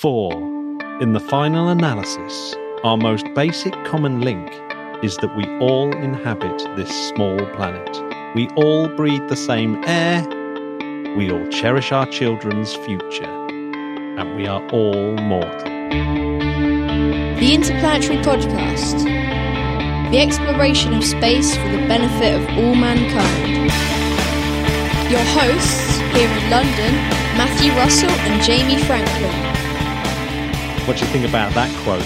For, in the final analysis, our most basic common link is that we all inhabit this small planet. We all breathe the same air. We all cherish our children's future. And we are all mortal. The Interplanetary Podcast. The exploration of space for the benefit of all mankind. Your hosts here in London, Matthew Russell and Jamie Franklin. What do you think about that quote?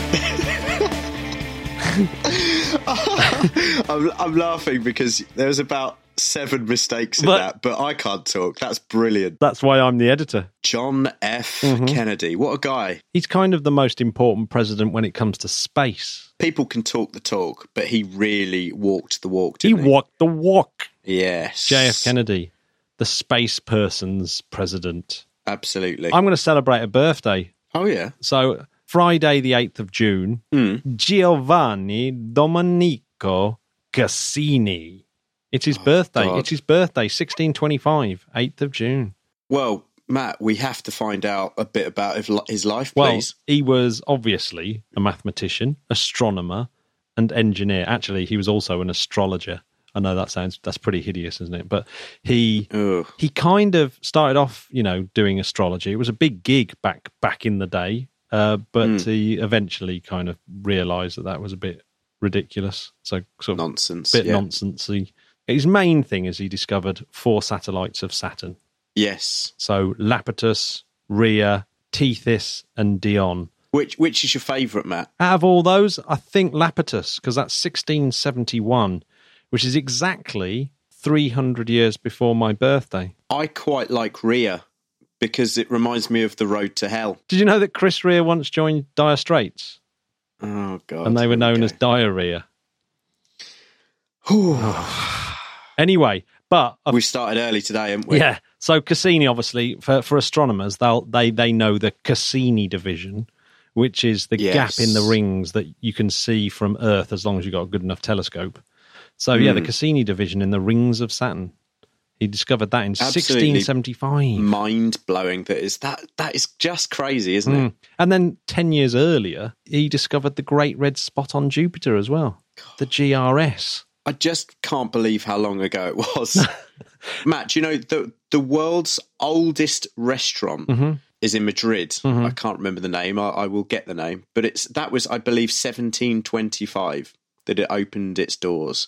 I'm, I'm laughing because there's about seven mistakes in But- that, but I can't talk. That's brilliant. That's why I'm the editor. John F. Mhm. Kennedy. What a guy. He's kind of the most important president when it comes to space. People can talk the talk, but he really walked the walk, He didn't he? walked the walk. Yes. JF Kennedy, the space person's president. Absolutely. I'm going to celebrate a birthday. oh, yeah. So, Friday, the 8th of June, Mm. Giovanni Domenico Cassini. It's his birthday. God. It's his birthday, 1625, 8th of June. Well, Matt, we have to find out a bit about his li- his life, Well, he was obviously a mathematician, astronomer, and engineer. Actually, he was also an astrologer. I know that sounds that's pretty hideous, isn't it? But he Ugh. he kind of started off, you know, doing astrology. It was a big gig back back in the day, uh, but Hmm. he eventually kind of realised that that was a bit ridiculous. So sort of Nonsense. bit yeah. nonsensy. His main thing is he discovered four satellites of Saturn. Yes. So Iapetus, Rhea, Tethys, and Dion. Which which is your favourite, Matt? Out of all those, I think Iapetus, because that's 1671, which is exactly 300 years before my birthday. I quite like Rhea because it reminds me of the road to hell. Did you know that Chris Rea once joined Dire Straits? Oh god. and they were known go. as Diarrhea. Anyway, but we started early today, haven't we? yeah, so Cassini, obviously, for, for astronomers, they'll, they they know the Cassini division, which is the Yes. gap in the rings that you can see from Earth as long as you've got a good enough telescope. So yeah, the Hmm. Cassini division in the rings of Saturn. He discovered that in Absolutely. 1675. Mind blowing. That is that. That is just crazy, isn't Mm. it? And then 10 years earlier, he discovered the Great Red Spot on Jupiter as well, the GRS. I just can't believe how long ago it was. Matt, you know the the world's oldest restaurant Mhm. is in Madrid. Mhm. I can't remember the name. I, I will get the name, but it's that was I believe 1725 that it opened its doors,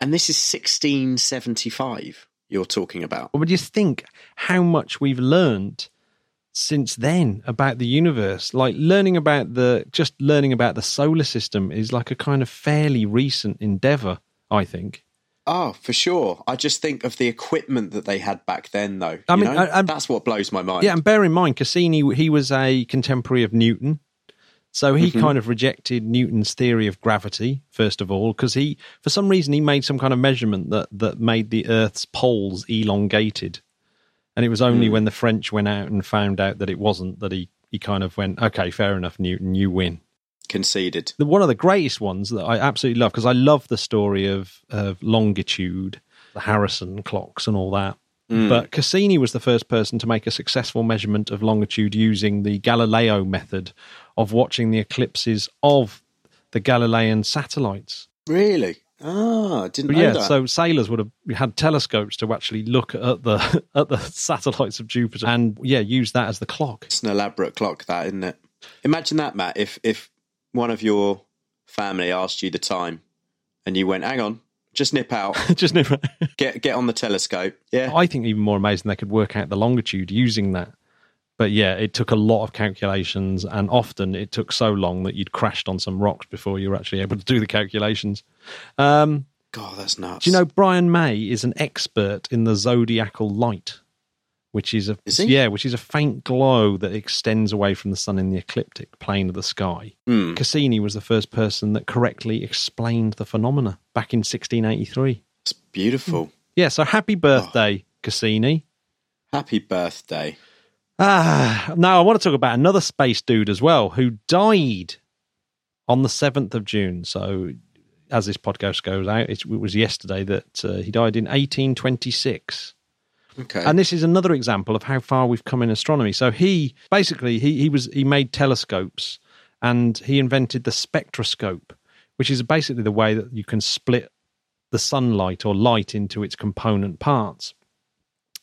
and this is 1675. You're talking about. But you think how much we've learned since then about the universe? Like learning about the just learning about the solar system is like a kind of fairly recent endeavor, I think. Oh, for sure. I just think of the equipment that they had back then, though. I you mean, know? I- that's what blows my mind. Yeah, and bear in mind Cassini he was a contemporary of Newton. So he Mhm. kind of rejected Newton's theory of gravity first of all because he for some reason he made some kind of measurement that that made the earth's poles elongated. And it was only Hmm. when the French went out and found out that it wasn't that he he kind of went, "Okay, fair enough, Newton, you win." Conceded. the, one of the greatest ones that I absolutely love because I love the story of, of longitude, the Harrison clocks, and all that. Mm. But Cassini was the first person to make a successful measurement of longitude using the Galileo method of watching the eclipses of the Galilean satellites. Really? Ah, I didn't But know yeah, that. so sailors would have had telescopes to actually look at the at the satellites of Jupiter and yeah, use that as the clock. It's an elaborate clock, that isn't it? Imagine that, Matt. If if one of your family asked you the time, and you went, "Hang on, just nip out, Just never. get get on the telescope." Yeah, I think even more amazing they could work out the longitude using that. But yeah, it took a lot of calculations, and often it took so long that you'd crashed on some rocks before you were actually able to do the calculations. Um, God, that's nuts. do you know Brian May is an expert in the zodiacal light, which is a Is yeah, which is a faint glow that extends away from the sun in the ecliptic plane of the sky. Hmm. Cassini was the first person that correctly explained the phenomena back in 1683. It's beautiful. Yeah, so happy birthday, Cassini. Happy birthday. Ah, now I want to talk about another space dude as well who died on the 7th of June. So, as this podcast goes out, it, it was yesterday that uh, he died in 1826. Okay. And this is another example of how far we've come in astronomy. So he basically he he was he made telescopes and he invented the spectroscope, which is basically the way that you can split the sunlight or light into its component parts.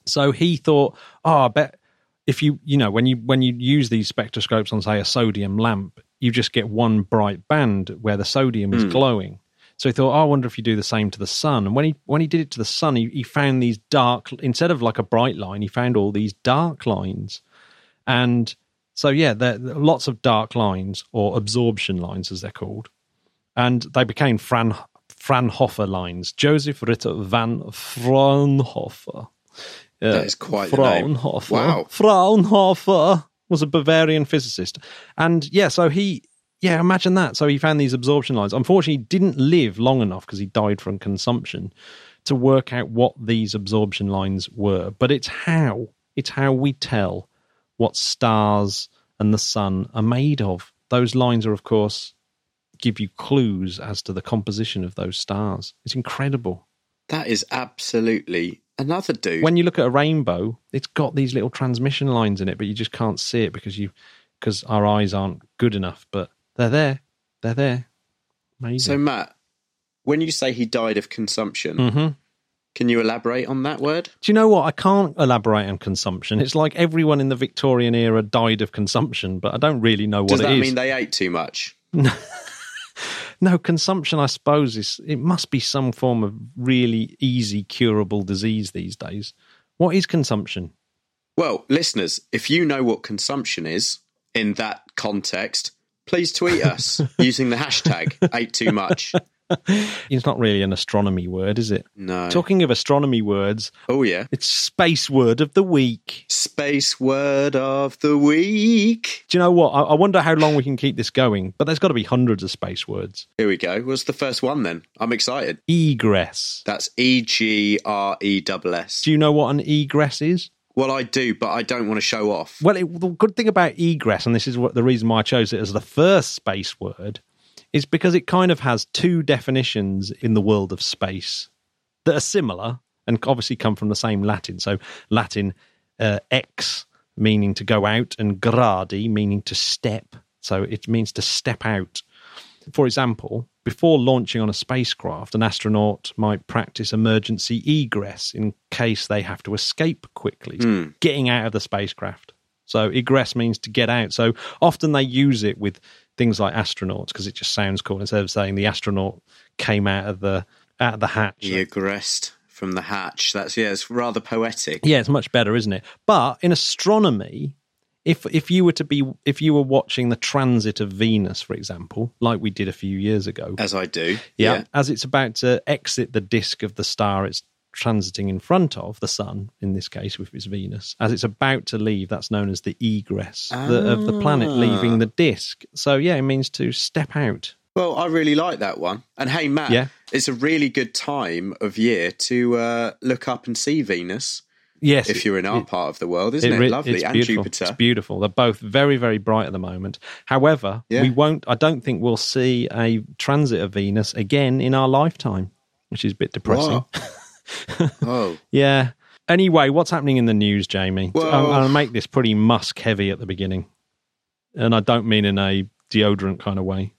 So he thought, oh, I bet if you you know when you when you use these spectroscopes on say a sodium lamp, you just get one bright band where the sodium is hmm. glowing. So he thought, oh, I wonder if you do the same to the sun. And when he when he did it to the sun, he, he found these dark instead of like a bright line, he found all these dark lines. And so yeah, there, there are lots of dark lines or absorption lines as they're called. And they became Fran Fraunhofer lines. Joseph Ritter von Fraunhofer. Yeah, That is quite. Fraunhofer. Wow. Fraunhofer was a Bavarian physicist. And yeah, so he, yeah, imagine that. So he found these absorption lines. Unfortunately, he didn't live long enough because he died from consumption to work out what these absorption lines were. But it's how, it's how we tell what stars and the sun are made of. Those lines are, of course, give you clues as to the composition of those stars. It's incredible. that is absolutely another dude. When you look at a rainbow, it's got these little transmission lines in it, but you just can't see it because you because our eyes aren't good enough. But they're there. They're there. Amazing. so, Matt, when you say he died of consumption, hmm can you elaborate on that word? Do you know what? I can't elaborate on consumption. It's like everyone in the Victorian era died of consumption, but I don't really know what Does it that is. mean they ate too much? No, consumption, I suppose, is it must be some form of really easy curable disease these days. What is consumption? Well, listeners, if you know what consumption is in that context, please tweet us using the hashtag ate too much. It's not really an astronomy word, is it? No. Talking of astronomy words, Oh, yeah. it's space word of the week. Space word of the week. Do you know what? I, I wonder how long we can keep this going, but there's got to be hundreds of space words. Here we go. What's the first one then? I'm excited. Egress. That's E G R E S S. Do you know what an egress is? Well, I do, but I don't want to show off. Well, it, the good thing about egress, and this is what the reason why I chose it as the first space word, is because it kind of has two definitions in the world of space that are similar and obviously come from the same Latin. So, Latin uh, ex meaning to go out, and gradi meaning to step. So, it means to step out. For example, before launching on a spacecraft, an astronaut might practice emergency egress in case they have to escape quickly, Hmm. getting out of the spacecraft. So egress means to get out. So often they use it with things like astronauts because it just sounds cool instead of saying the astronaut came out of the out of the hatch. He egressed from the hatch. That's, yeah, it's rather poetic. Yeah, it's much better, isn't it? But in astronomy, if if you were to be if you were watching the transit of Venus, for example, like we did a few years ago, As I do. yeah, as it's about to exit the disk of the star it's transiting in front of the sun in this case if it's venus as it's about to leave that's known as the egress the, of the planet Ah. leaving the disk so yeah it means to step out Well, I really like that one. And hey, Matt, Yeah. it's a really good time of year to uh, look up and see Venus yes if you're in our it- part of the world, isn't it? re- Lovely. it's And beautiful. Jupiter. It's beautiful. They're both very, very bright at the moment. However, Yeah. we won't. I don't think we'll see a transit of Venus again in our lifetime, which is a bit depressing. oh, Yeah. Anyway, what's happening in the news, Jamie? Well- I'm, I'll make this pretty musk heavy at the beginning, and I don't mean in a deodorant kind of way.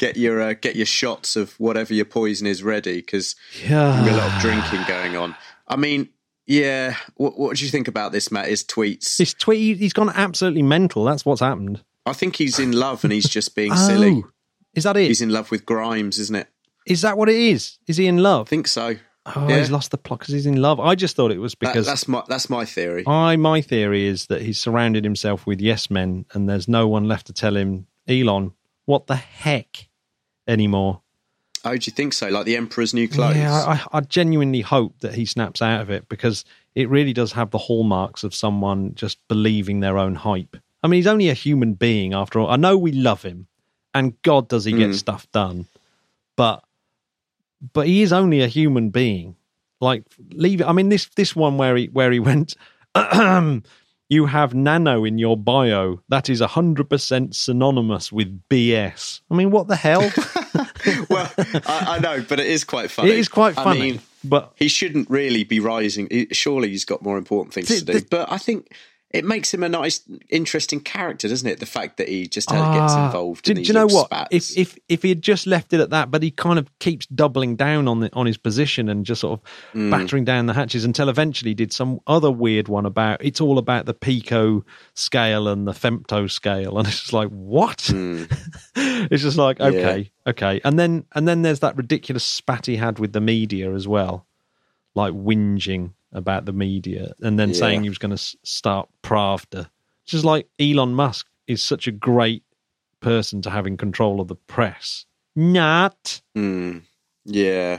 get your uh, get your shots of whatever your poison is ready because Yeah. a lot of drinking going on. I mean, yeah. What, what do you think about this, Matt? His tweets. His tweet, he's gone absolutely mental. That's what's happened. I think he's in love and he's just being oh, silly. Oh, is that it? He's in love with Grimes, isn't it? Is that what it is? Is he in love? I think so. oh, yeah. he's lost the plot because he's in love. I just thought it was That- because that's my that's my theory. I my theory is that he's surrounded himself with yes men, and there's no one left to tell him, Elon, what the heck anymore. Oh, do you think so? Like the Emperor's New Clothes. Yeah, I, I- genuinely hope that he snaps out of it because it really does have the hallmarks of someone just believing their own hype. I mean, he's only a human being after all. I know we love him, and God does he get Mm. stuff done, but but he is only a human being. Like leave it. I mean, this this one where he where he went. You have nano in your bio. That is 100% synonymous with BS. I mean, what the hell? well, I, I know, but it is quite funny. it is quite I funny. mean, but he shouldn't really be rising. Surely he's got more important things Th- to do. But I think it makes him a nice, interesting character, doesn't it? The fact that he just uh, gets Ah, involved Do, in do you know what? spats. If if if he had just left it at that, but he kind of keeps doubling down on the on his position and just sort of Hmm. battering down the hatches until eventually he did some other weird one about it's all about the pico scale and the femto scale, and it's just like what? Hmm. it's just like okay, okay, and then and then there's that ridiculous spat he had with the media as well, like whinging about the media and then Yeah. saying he was going to start Pravda. It's just like Elon Musk is such a great person to have in control of the press. Not. Hmm. yeah,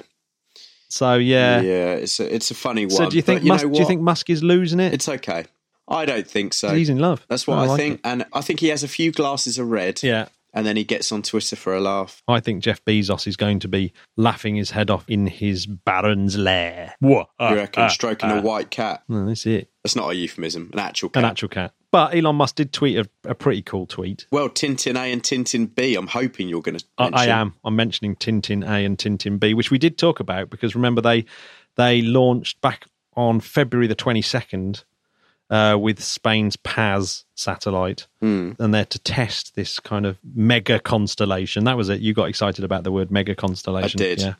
So yeah. yeah, it's a it's a funny one. So do you think but you Musk? Do you think Musk is losing it? it's okay? I don't think so. He's in love. That's what I I, like think, and I think he has a few glasses of red. Yeah. And then he gets on Twitter for a laugh. I think Jeff Bezos is going to be laughing his head off in his Baron's lair. What? Ah, you reckon ah, stroking a ah. white cat? No, that's it. That's not a euphemism. An actual cat. An actual cat. But Elon Musk did tweet a, a pretty cool tweet. well, Tintin A and Tintin B. I'm hoping you're going to. I, I am. I'm mentioning Tintin A and Tintin B, which we did talk about because remember they they launched back on February the 22nd uh, with Spain's Paz satellite, Hmm. and they're to test this kind of mega constellation. That was it. You got excited about the word mega constellation. I did. Yeah.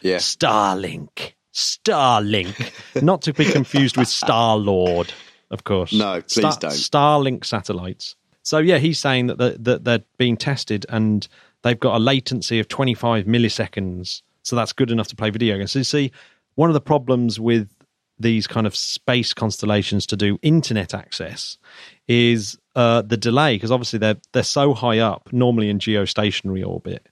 Yeah. Starlink. Starlink. Not to be confused with Star Lord, of course. No, please don't. Starlink satellites. So yeah, he's saying that the, that they're being tested and they've got a latency of 25 milliseconds. So that's good enough to play video games. So you see, one of the problems with these kind of space constellations to do internet access is uh, the delay because obviously they're they're so high up, normally in geostationary orbit,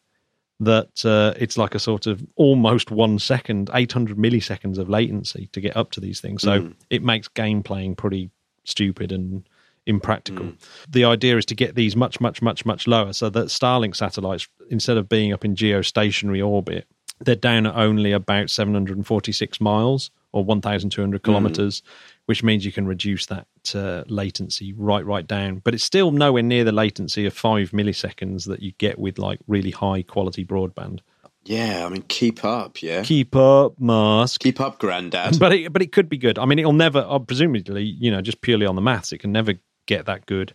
that uh, it's like a sort of almost one second, 800 milliseconds of latency to get up to these things. So it makes game playing pretty stupid and impractical. The idea is to get these much, much, much, much lower so that Starlink satellites, instead of being up in geostationary orbit, they're down at only about 746 miles or 1,200 kilometers, which means you can reduce that uh, latency right, right down. But it's still nowhere near the latency of five milliseconds that you get with like really high quality broadband. Yeah, I mean, keep up. Yeah, Keep up, Musk. keep up, Grandad. But it, but it could be good. I mean, it'll never, uh, presumably, you know, just purely on the maths, it can never get that good.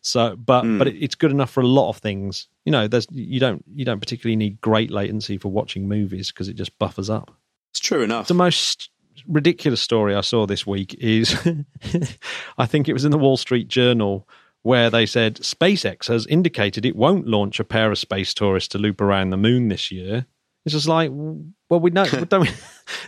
So, but but it, it's good enough for a lot of things. You know, there's you don't you don't particularly need great latency for watching movies because it just buffers up. it's true enough. The most ridiculous story I saw this week is I think it was in the Wall Street Journal where they said SpaceX has indicated it won't launch a pair of space tourists to loop around the moon this year. It's just like, well, we know, don't we?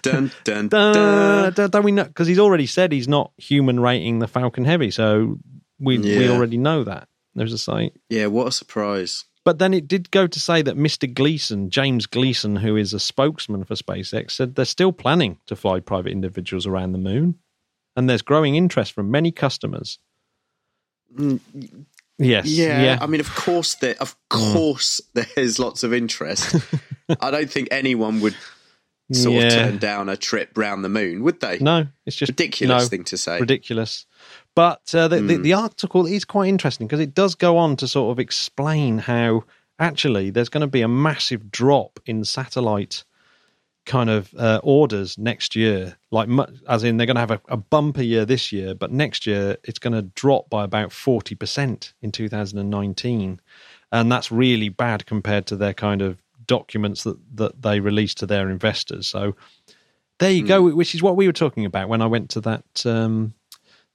dun dun Dun, don't we know? Because he's already said he's not human rating the Falcon Heavy, so we we already know that. There's a site. Yeah, what a surprise. But then it did go to say that Mr. Gleason, James Gleason, who is a spokesman for SpaceX, said they're still planning to fly private individuals around the moon. And there's growing interest from many customers. Mm, yes. Yeah, Yeah. I mean, of course, there, of mm. course, there's lots of interest. I don't think anyone would sort Yeah. of turn down a trip round the moon, would they? no, it's just ridiculous no, thing to say. ridiculous. But uh, the, the, Hmm. the article is quite interesting because it does go on to sort of explain how actually there's going to be a massive drop in satellite kind of uh, orders next year. Like, as in, they're going to have a, a bumper year this year, but next year it's going to drop by about 40% in 2019. And that's really bad compared to their kind of documents that, that they release to their investors. So there you go, which is what we were talking about when I went to that um,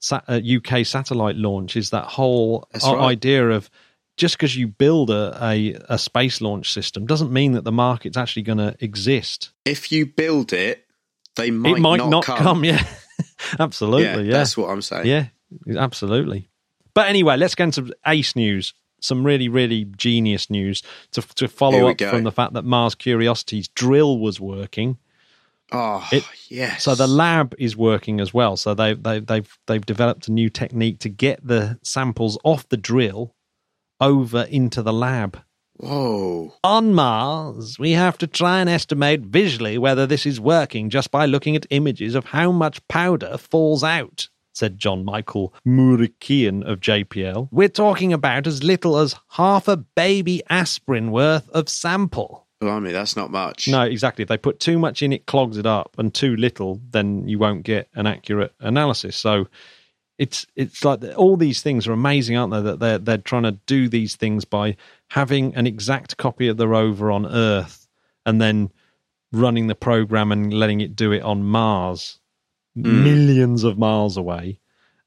sa- uh, UK satellite launch. Is that whole right. idea of just because you build a, a, a space launch system doesn't mean that the market's actually going to exist. If you build it, they might, it might not, not, come. come. Yeah, absolutely. Yeah, Yeah, that's what I'm saying. yeah, absolutely. But anyway, let's get into ace news. Some really, really genius news to to follow up go. from the fact that Mars Curiosity's drill was working. Oh, It- yes. So the lab is working as well. So they they they've they've developed a new technique to get the samples off the drill over into the lab. Whoa. On Mars, we have to try and estimate visually whether this is working just by looking at images of how much powder falls out. said John Michael Morookian of JPL. We're talking about as little as half a baby aspirin worth of sample. Blimey, that's not much. No, exactly. If they put too much in, it clogs it up, and too little, then you won't get an accurate analysis. So it's it's like all these things are amazing, aren't they? That they're they're trying to do these things by having an exact copy of the rover on Earth, and then running the program and letting it do it on Mars, Mm. millions of miles away,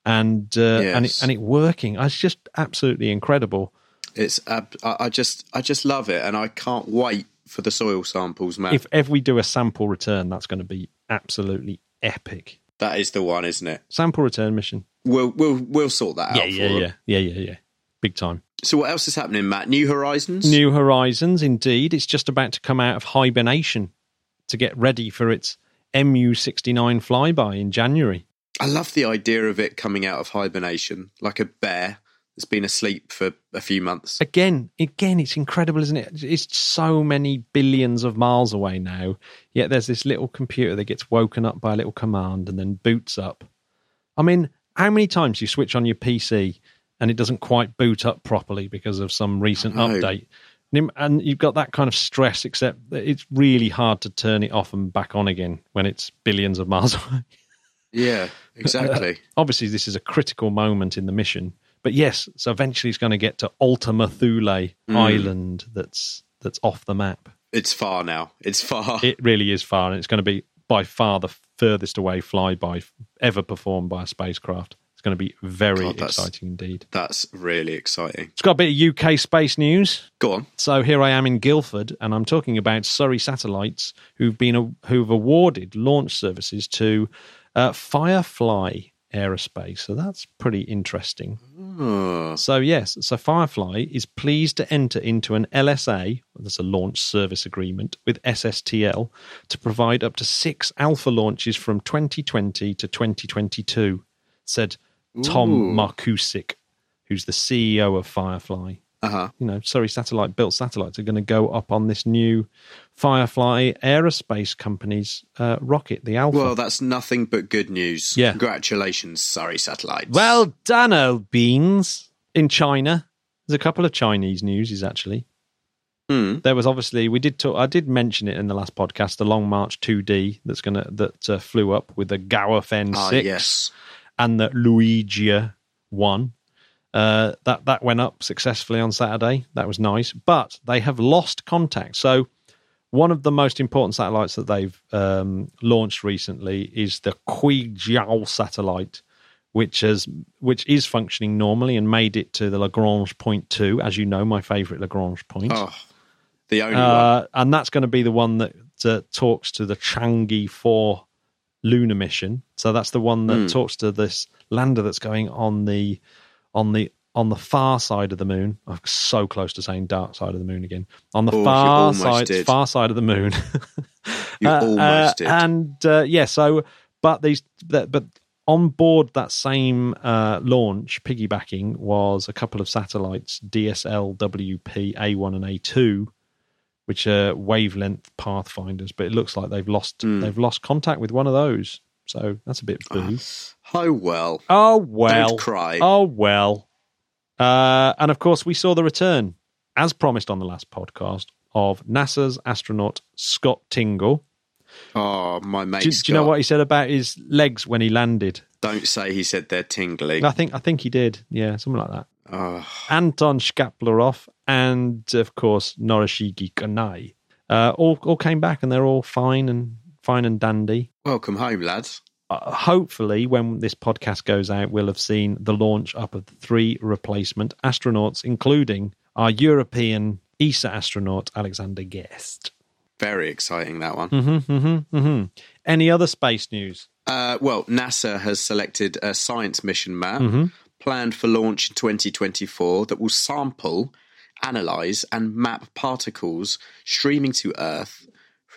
and uh, and it, and it working. It's just absolutely incredible. It's I just I just love it, and I can't wait for the soil samples, man. If ever we do a sample return, that's going to be absolutely epic. that is the one, isn't it? Sample return mission. We'll we'll we'll sort that Yeah, out. yeah, for them. yeah, yeah, yeah, yeah. Big time. So what else is happening, Matt? New Horizons. New Horizons, indeed. It's just about to come out of hibernation to get ready for its MU69 flyby in January. I love the idea of it coming out of hibernation, like a bear that's been asleep for a few months. Again, again, it's incredible, isn't it? It's so many billions of miles away now. Yet there's this little computer that gets woken up by a little command and then boots up. I mean, how many times you switch on your PC and it doesn't quite boot up properly because of some recent update? And and you've got that kind of stress, except that it's really hard to turn it off and back on again when it's billions of miles away. Yeah, exactly. Obviously, this is a critical moment in the mission. But yes, so eventually it's going to get to Ultima Thule Mm. Island that's that's off the map. it's far now. It's far. It really is far, and it's going to be by far the furthest away flyby ever performed by a spacecraft. It's going to be very God, exciting indeed. That's really exciting. It's got a bit of UK space news. Go on. So here I am in Guildford, and I'm talking about Surrey Satellites, who've been who've awarded launch services to uh, Firefly Aerospace. So that's pretty interesting. Oh, So yes, so Firefly is pleased to enter into an LSA, that's a launch service agreement with SSTL to provide up to six alpha launches from 2020 to 2022, said Tom Ooh. Markusic, who's the CEO of Firefly. Uh huh. You know, Surrey Satellite built satellites are going to go up on this new Firefly Aerospace Company's uh, rocket, the Alpha. Well, that's nothing but good news. Yeah. Congratulations, sorry, satellites. Well done, old beans. In China, there's a couple of Chinese newses actually. Hmm. There was obviously we did talk. I did mention it in the last podcast. The Long March 2D that's gonna that uh, flew up with the Gaofen Ah, six yes. and the Luojia one. Uh, that that went up successfully on Saturday. That was nice, but they have lost contact. So one of the most important satellites that they've um, launched recently is the Queqiao satellite, which has which is functioning normally and made it to the Lagrange point two, as you know, my favourite Lagrange point. Oh, the only one. Uh, and that's going to be the one that uh, talks to the Chang'e 4 lunar mission. So that's the one that Hmm. talks to this lander that's going on the on the on the far side of the moon. I'm so close to saying dark side of the moon again. On the Oh, far side, did. far side of the moon. You Uh, almost uh, did. And uh, yeah, so but these but on board that same uh, launch, piggybacking was a couple of satellites, DSL WP A1 and A2, which are wavelength pathfinders. But it looks like they've lost Hmm. they've lost contact with one of those. So that's a bit boo. oh well. oh well. Don't cry. Oh well. Uh, and of course, we saw the return, as promised on the last podcast, of NASA's astronaut Scott Tingle. Oh, my mate. Do, do you know what he said about his legs when he landed? Don't say he said they're tingly. I think I think he did. Yeah, something like that. Oh, Anton Shkaplerov and of course Norishige Kanai uh, all all came back and they're all fine and fine and dandy. welcome home, lads. Uh, hopefully, when this podcast goes out, we'll have seen the launch up of three replacement astronauts, including our European ESA astronaut Alexander Gerst. Very exciting that one. Mm-hmm, mm-hmm, mm-hmm. Any other space news? Uh, well, NASA has selected a science mission map Mm-hmm. planned for launch in 2024 that will sample, analyze, and map particles streaming to Earth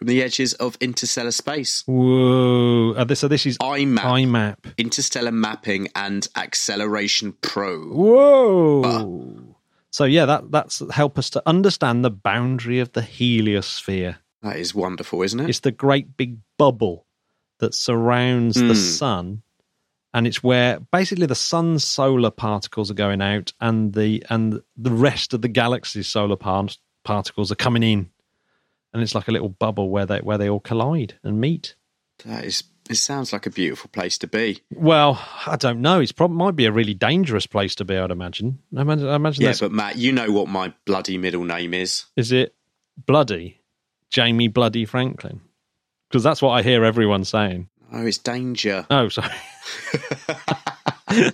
from the edges of interstellar space. Whoa! Uh, this, so this is IMAP, IMAP. Interstellar Mapping and Acceleration Pro. Whoa! So yeah, that that's help us to understand the boundary of the heliosphere. That is wonderful, isn't it? It's the great big bubble that surrounds the Hmm. sun and it's where basically the sun's solar particles are going out, and the and the rest of the galaxy's solar par- particles are coming in, and it's like a little bubble where they where they all collide and meet. That is. It sounds like a beautiful place to be. Well, I don't know. It's probably might be a really dangerous place to be. I'd imagine. I imagine. I imagine Yeah, that's, but Matt, you know what my bloody middle name is. is it bloody Jamie Bloody Franklin? Because that's what I hear everyone saying. Oh, it's danger. Oh, sorry. Oh, dear.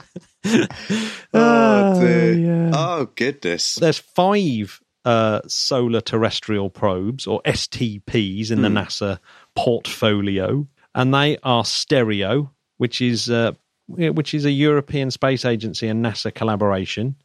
Oh, yeah. Oh, goodness. There's five uh, solar terrestrial probes, or STPs, in the Hmm. NASA portfolio, and they are stereo, which is uh, which is a European Space Agency and NASA collaboration.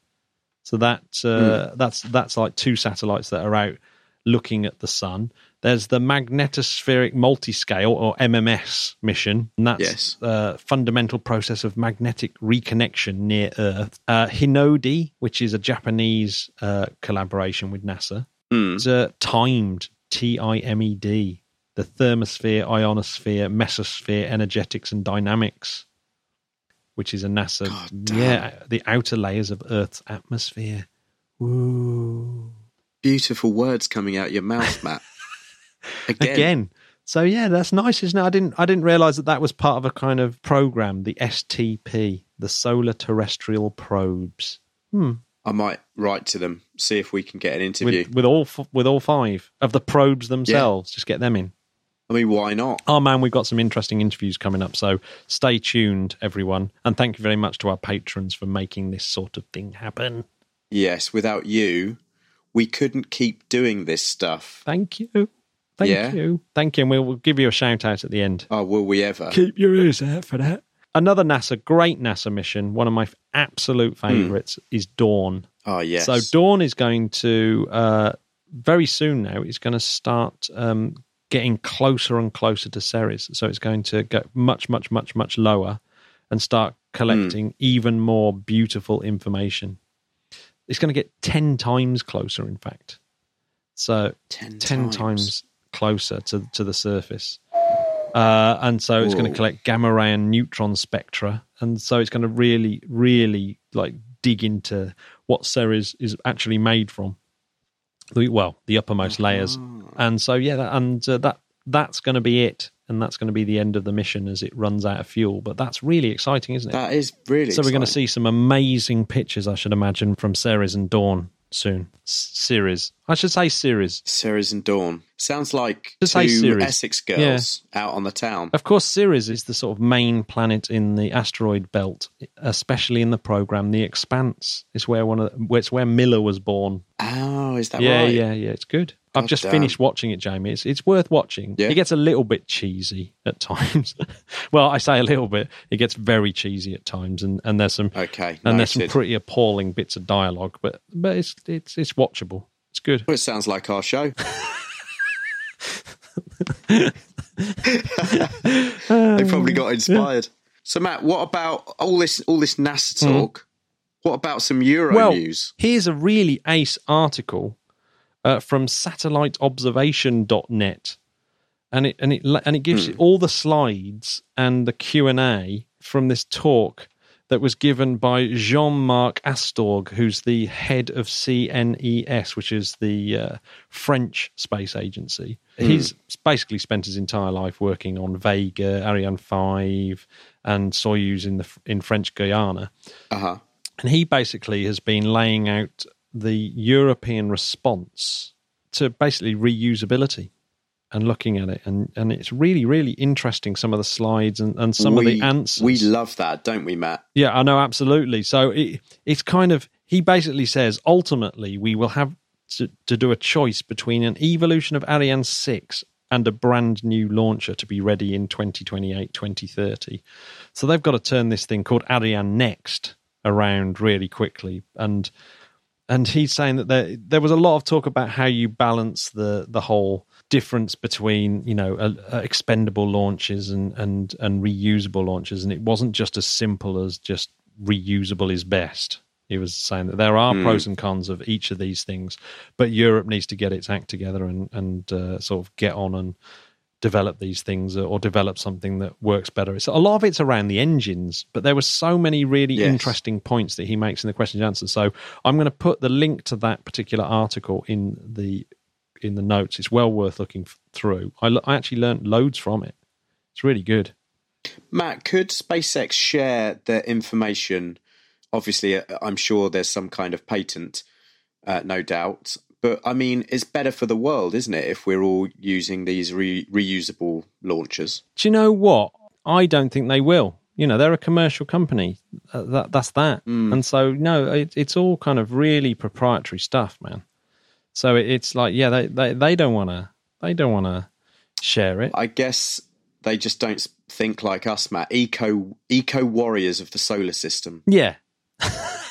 So that uh, Hmm. that's that's like two satellites that are out looking at the sun. There's the magnetospheric multiscale or MMS mission, and that's Yes. uh, fundamental process of magnetic reconnection near Earth. Uh, Hinode, which is a Japanese uh, collaboration with NASA, Hmm. it's uh, timed T I M E D, the thermosphere, ionosphere, mesosphere, energetics, and dynamics, which is a NASA. Yeah, the outer layers of Earth's atmosphere. Woo. Beautiful words coming out your mouth, Matt. Again. Again. So yeah, that's nice, isn't it? I didn't I didn't realize that that was part of a kind of program, the STP, the Solar Terrestrial Probes. Hmm. I might write to them, see if we can get an interview. With, with all with all five of the probes themselves, just get them in. I mean, why not? Oh man, we've got some interesting interviews coming up, so stay tuned, everyone. And thank you very much to our patrons for making this sort of thing happen. Yes, without you, we couldn't keep doing this stuff. Thank you. Thank Yeah. you. Thank you. And we'll, we'll give you a shout out at the end. Oh, will we ever? Keep your ears out for that. Another NASA, great NASA mission, one of my f- absolute favourites is Dawn. Oh, yes. So Dawn is going to, uh, very soon now, it's going to start um, getting closer and closer to Ceres. So it's going to get much, much, much, much lower and start collecting even more beautiful information. It's going to get 10 times closer, in fact. So ten, 10 times, closer to, to the surface. Uh, and so it's going to collect gamma ray and neutron spectra. And so it's going to really, really like dig into what Ceres is actually made from. The- Well, the uppermost layers. And so, yeah, that, and uh, that that's going to be it. And that's going to be the end of the mission as it runs out of fuel. But that's really exciting, isn't it? That is really so we're going to see some amazing pictures, I should imagine, from Ceres and Dawn soon. S- Ceres. I should say Ceres. Ceres and Dawn. Sounds like Just say two Ceres. Essex girls out on the town. Of course, Ceres is the sort of main planet in the asteroid belt, especially in the program The Expanse. It's where one of the, it's where Miller was born. Oh, is that yeah, right? yeah, yeah. It's good. I've God just damn. finished watching it, Jamie. It's it's worth watching. Yeah. It gets a little bit cheesy at times. well, I say a little bit. It gets very cheesy at times, and, and there's some Okay. and there's some pretty appalling bits of dialogue, but but it's it's it's watchable. It's good. Well, it sounds like our show. they probably got inspired. So, Matt, what about all this all this NASA talk? Mm-hmm. What about some Euro well, news? here's a really ace article uh, from satelliteobservation.net and it and it and it gives you all the slides and the Q&A from this talk that was given by Jean-Marc Astorg who's the head of CNES which is the uh, French space agency. He's basically spent his entire life working on Vega, Ariane 5 and Soyuz in the in French Guiana. Uh huh. and he basically has been laying out the European response to basically reusability and looking at it. And, and it's really, really interesting, some of the slides and, and some of the answers. We love that, don't we, Matt? Yeah, I know, absolutely. So it, it's kind of, he basically says ultimately we will have to, to do a choice between an evolution of Ariane 6 and a brand new launcher to be ready in 2028, 2030. So they've got to turn this thing called Ariane Next around really quickly. And and he's saying that there there was a lot of talk about how you balance the the whole difference between you know uh, uh, expendable launches and and and reusable launches, and it wasn't just as simple as just reusable is best. He was saying that there are pros and cons of each of these things, but Europe needs to get its act together and and uh, sort of get on and develop these things or develop something that works better. It's a lot of it's around the engines, but there were so many really Yes. interesting points that he makes in the question and answer. So I'm going to put the link to that particular article in the in the notes. It's well worth looking through. I, l- I actually learned loads from it. It's really good. Matt, could SpaceX share their information? Obviously, uh, I'm sure there's some kind of patent, uh, no doubt. But I mean, it's better for the world, isn't it, if we're all using these re- reusable launchers? Do you know what? I don't think they will. You know, they're a commercial company. Uh, that that's that. And so no, it, it's all kind of really proprietary stuff, man. So it, it's like, yeah, they they, they don't want to they don't want to share it. I guess they just don't think like us, Matt. Eco eco warriors of the solar system. Yeah.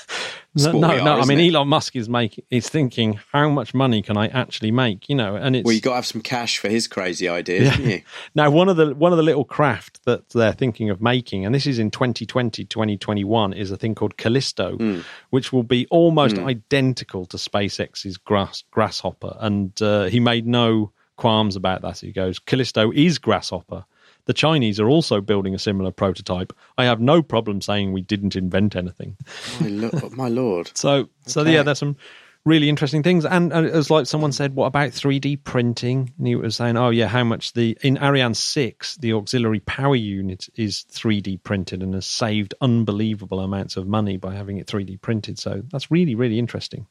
no, no, are, no. I mean, it? Elon Musk is making is thinking, how much money can I actually make? You know, and it's Well, you got to have some cash for his crazy ideas, haven't you? Now, one of the one of the little craft that they're thinking of making, and this is in 2020, 2021, is a thing called Callisto, Hmm. which will be almost identical to SpaceX's grass, Grasshopper. And uh, he made no qualms about that. He goes, Callisto is Grasshopper. The Chinese are also building a similar prototype. I have no problem saying we didn't invent anything. My, lo- my lord. So, so Okay. yeah, there's some really interesting things. And, uh, and it was like someone said, "What about 3D printing?" And he was saying, "Oh yeah, how much the in Ariane six the auxiliary power unit is 3D printed and has saved unbelievable amounts of money by having it 3D printed." So that's really really interesting.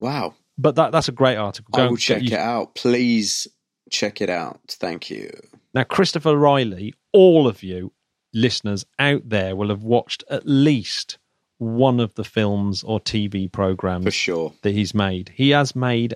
Wow. But that that's a great article. I will check get it out. Please check it out. Thank you. Now, Christopher Riley, all of you listeners out there will have watched at least one of the films or TV programs For sure. that he's made. He has made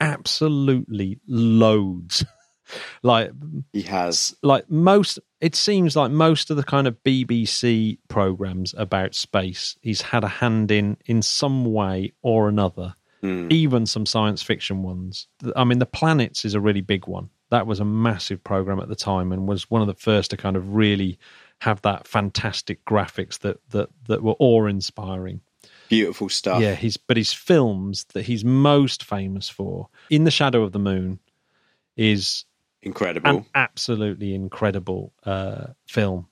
absolutely loads. like He has. like most it seems like most of the kind of BBC programs about space he's had a hand in in some way or another. Hmm. Even some science fiction ones. I mean the planets is a really big one. That was a massive program at the time and was one of the first to kind of really have that fantastic graphics that that that were awe inspiring. Beautiful stuff. Yeah, his but his films that he's most famous for, In the Shadow of the Moon, is Incredible. an absolutely incredible uh, film,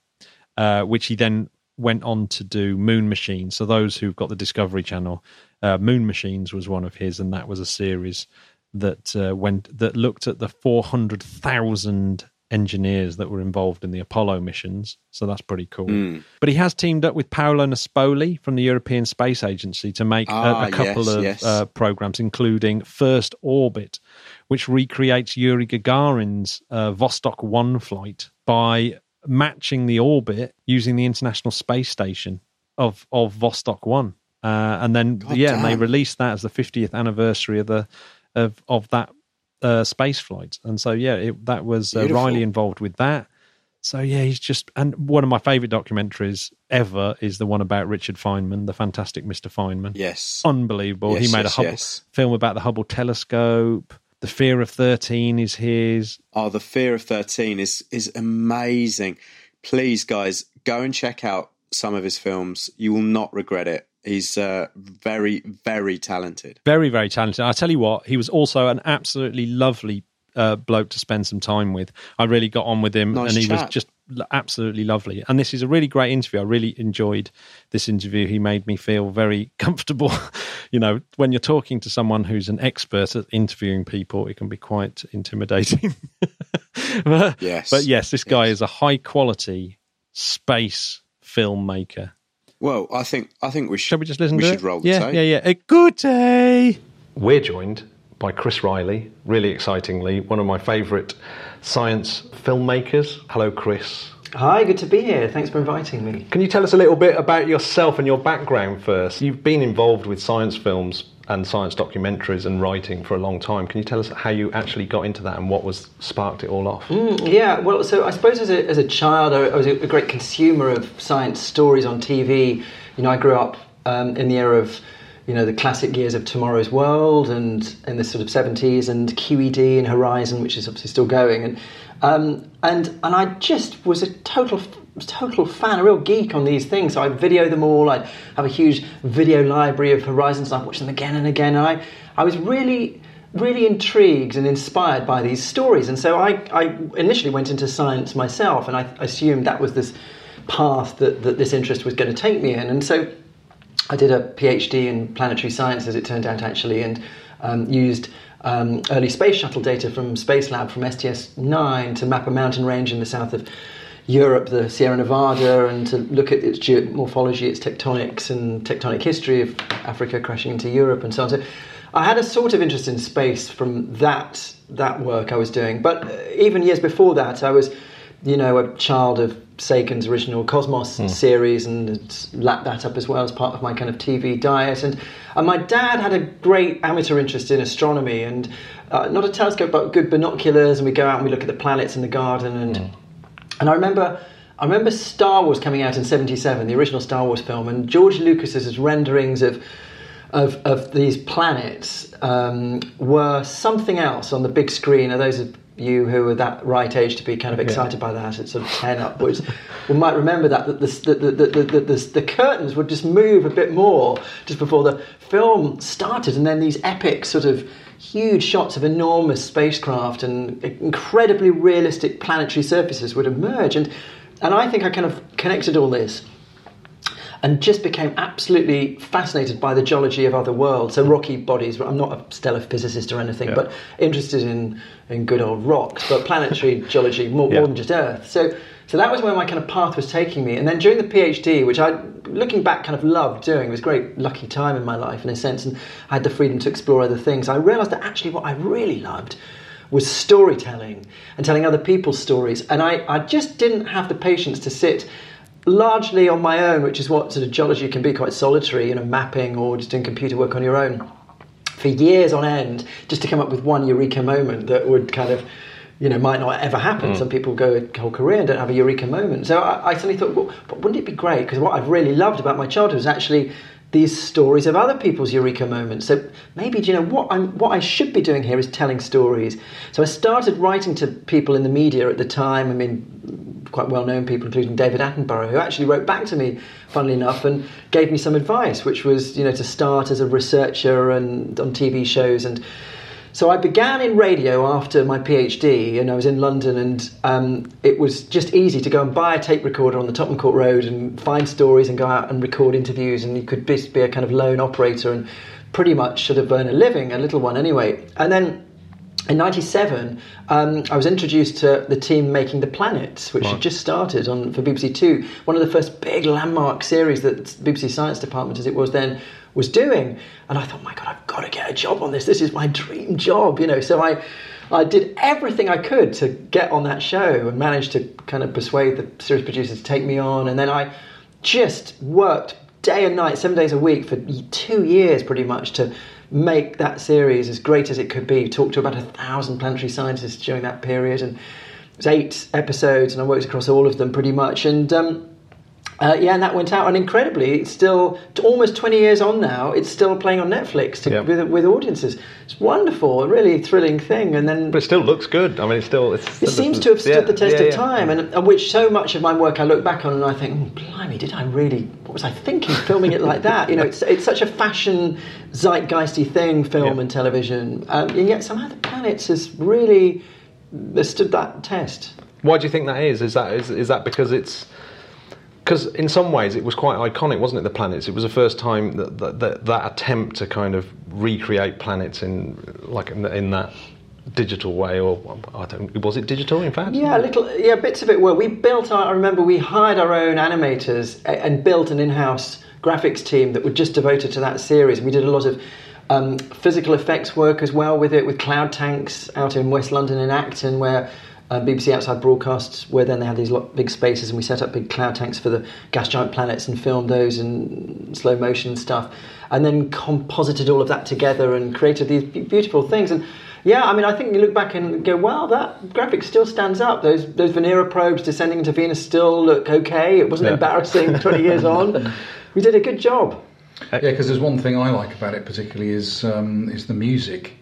uh, which he then went on to do Moon Machines. So those who've got the Discovery Channel, uh, Moon Machines was one of his, and that was a series that uh, went that looked at the four hundred thousand engineers that were involved in the Apollo missions. So that's pretty cool. Hmm. But he has teamed up with Paolo Nespoli from the European Space Agency to make a- Ah, a, couple yes, of yes. Uh, programs, including First Orbit, which recreates Yuri Gagarin's uh, Vostok 1 flight by matching the orbit using the International Space Station of, of Vostok 1. Uh, and then, God yeah, and they released that as the 50th anniversary of the of of that uh, space flight. And so, yeah, it, that was uh, Riley involved with that. So yeah, he's just and one of my favorite documentaries ever is the one about Richard Feynman, the fantastic Mr. Feynman. yes. Unbelievable. Yes, he made a Hubble, yes. film about the Hubble telescope. The Fear of Thirteen is his. Oh, the Fear of Thirteen is is amazing. Please, guys, go and check out some of his films. You will not regret it. He's uh, very, very talented. Very, very talented. I tell you what, he was also an absolutely lovely uh, bloke to spend some time with. I really got on with him, Nice and he was just absolutely lovely. And this is a really great interview. I really enjoyed this interview. He made me feel very comfortable. you know, when you're talking to someone who's an expert at interviewing people, it can be quite intimidating. but, Yes. but yes, this guy Yes. is a high quality space filmmaker. Well, I think I think we should. Shall we just listen we to should it? roll the yeah, tape. yeah, yeah. A good day. We're joined by Chris Riley, really excitingly, one of my favourite science filmmakers. Hello, Chris. Hi, good to be here. Thanks for inviting me. Can you tell us a little bit about yourself and your background first? You've been involved with science films and science documentaries and writing for a long time. Can you tell us how you actually got into that and what was sparked it all off? Yeah, well, so I suppose as a, as a child, I, I was a, a great consumer of science stories on TV. You know, I grew up um, in the era of, you know, the classic years of Tomorrow's World and in the sort of 70s and QED and Horizon, which is obviously still going. And, um, and, and I just was a total total fan, a real geek on these things. So I video them all. I have a huge video library of Horizons. I've watched them again and again. And I, I was really really intrigued and inspired by these stories. And so I, I initially went into science myself, and I assumed that was this path that, that this interest was going to take me in. And so I did a PhD in planetary science, as it turned out, actually, and um, used um, early space shuttle data from Spacelab from STS 9 to map a mountain range in the south of Europe, the Sierra Nevada, and to look at its geomorphology, its tectonics, and tectonic history of Africa crashing into Europe, and so on. So I had a sort of interest in space from that that work I was doing. But even years before that, I was, you know, a child of Sagan's original Cosmos mm. series and lapped that up as well as part of my kind of TV diet. And, and my dad had a great amateur interest in astronomy and uh, not a telescope, but good binoculars. And we go out and we look at the planets in the garden. And, mm. and I remember. I remember Star Wars coming out in '77, the original Star Wars film, and George Lucas's renderings of of, of these planets um, were something else on the big screen. Are those you who are that right age to be kind of excited yeah. by that at sort of 10 upwards we might remember that, that the, the, the, the, the, curtains would just move a bit more just before the film started and then these epic sort of huge shots of enormous spacecraft and incredibly realistic planetary surfaces would emerge and and I think I kind of connected all this and just became absolutely fascinated by the geology of other worlds. So rocky bodies. I'm not a stellar physicist or anything, yeah. but interested in in good old rocks. But planetary geology more, yeah. more than just Earth. So so that was where my kind of path was taking me. And then during the PhD, which I, looking back, kind of loved doing, it was a great lucky time in my life in a sense, and I had the freedom to explore other things. I realised that actually what I really loved was storytelling and telling other people's stories. And I, I just didn't have the patience to sit largely on my own, which is what sort of geology can be quite solitary, you know, mapping or just doing computer work on your own for years on end, just to come up with one eureka moment that would kind of, you know, might not ever happen. Mm. Some people go a whole career and don't have a eureka moment. So I, I suddenly thought, well, but wouldn't it be great? Because what I've really loved about my childhood is actually these stories of other people's eureka moments. So maybe, do you know, what, I'm, what I should be doing here is telling stories. So I started writing to people in the media at the time. I mean, quite well known people, including David Attenborough, who actually wrote back to me, funnily enough, and gave me some advice, which was, you know, to start as a researcher and on TV shows and so I began in radio after my PhD, and I was in London, and um, it was just easy to go and buy a tape recorder on the Tottenham Court Road and find stories and go out and record interviews, and you could be a kind of lone operator and pretty much sort of earn a living, a little one anyway. And then in 97 um, i was introduced to the team making the planets which right. had just started on for bbc two one of the first big landmark series that bbc science department as it was then was doing. And I thought, my God, I've got to get a job on this. This is my dream job, you know. So I, I did everything I could to get on that show and managed to kind of persuade the series producers to take me on. And then I just worked day and night, seven days a week for two years pretty much to make that series as great as it could be. Talked to about a thousand planetary scientists during that period. And it was eight episodes, and I worked across all of them pretty much. And um, uh, yeah, and that went out, and incredibly, it's still almost 20 years on now. It's still playing on Netflix to, yep. with, with audiences. It's wonderful, a really thrilling thing. And then, but it still looks good. I mean, it's still. It's, it seems to have stood yeah, the test yeah, of time, and, and, which so much of my work I look back on and I think, oh, blimey, did I really? What was I thinking filming it like that? You know, it's it's such a fashion zeitgeisty thing, film and television, um, and yet somehow the planets has really stood that test. Why do you think that is? Is that is, is that because it's because in some ways it was quite iconic, wasn't it? The planets. It was the first time that that, that, that attempt to kind of recreate planets in like in, in, that digital way, or I don't. Was it digital? In fact, yeah, little. Yeah, bits of it were. We built. Our, I remember we hired our own animators and built an in-house graphics team that were just devoted to that series. We did a lot of. Um, physical effects work as well with it, with cloud tanks out in West London in Acton, where uh, BBC Outside Broadcasts, where then they had these lot, big spaces, and we set up big cloud tanks for the gas giant planets and filmed those in slow motion and stuff, and then composited all of that together and created these beautiful things. And yeah, I mean, I think you look back and go, wow, that graphic still stands up. Those those Venera probes descending into Venus still look okay. It wasn't yeah. embarrassing 20 years on. We did a good job. Yeah, because there's one thing I like about it particularly is um, is the music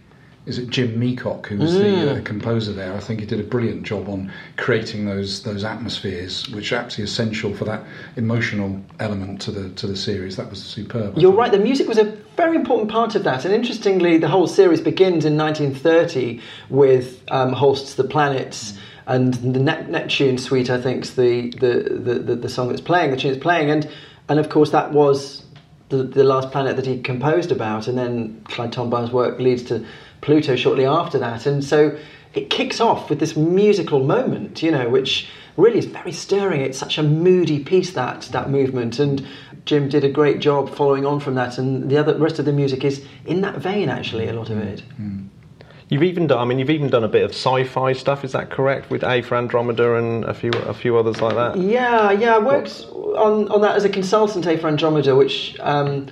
is it Jim Meacock who was the uh, composer there? I think he did a brilliant job on creating those those atmospheres, which are absolutely essential for that emotional element to the to the series. That was superb. I You're right. The music was a very important part of that, and interestingly, the whole series begins in 1930 with um, Holst's "The Planets." And the Neptune Suite, I think, is the, the, the, the, song that's playing, the tune that's playing, and and of course that was the, the last planet that he composed about, and then Clyde Tombaugh's work leads to Pluto shortly after that, and so it kicks off with this musical moment, you know, which really is very stirring. It's such a moody piece that that movement, and Jim did a great job following on from that, and the other rest of the music is in that vein. Actually, a lot of it. You've even done. I mean, you've even done a bit of sci-fi stuff. Is that correct? With A for Andromeda and a few a few others like that. Yeah, yeah. I worked on, on that as a consultant, A for Andromeda, which, um,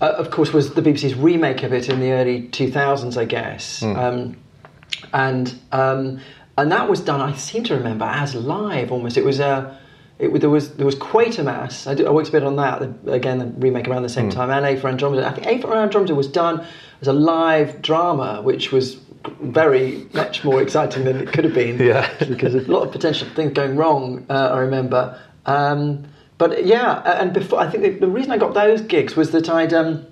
uh, of course, was the BBC's remake of it in the early 2000s, I guess. Um, and um, and that was done, I seem to remember, as live almost. It was a. It, there was there was Quatermass. I, did, I worked a bit on that the, again, the remake around the same time, and A for Andromeda. I think A for Andromeda was done as a live drama, which was very much more exciting than it could have been. Yeah. because a lot of potential things going wrong. Uh, I remember, um, but yeah, and before I think the, the reason I got those gigs was that I'd um,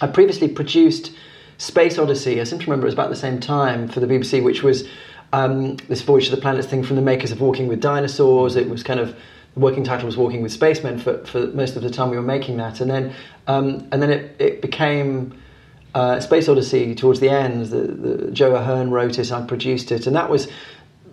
I previously produced Space Odyssey. I seem to remember it was about the same time for the BBC, which was um, this Voyage to the Planets thing from the makers of Walking with Dinosaurs. It was kind of the working title was Walking with Spacemen for, for most of the time we were making that, and then um, and then it, it became uh, Space Odyssey towards the end. The, the, Joe Ahearne wrote it, I produced it, and that was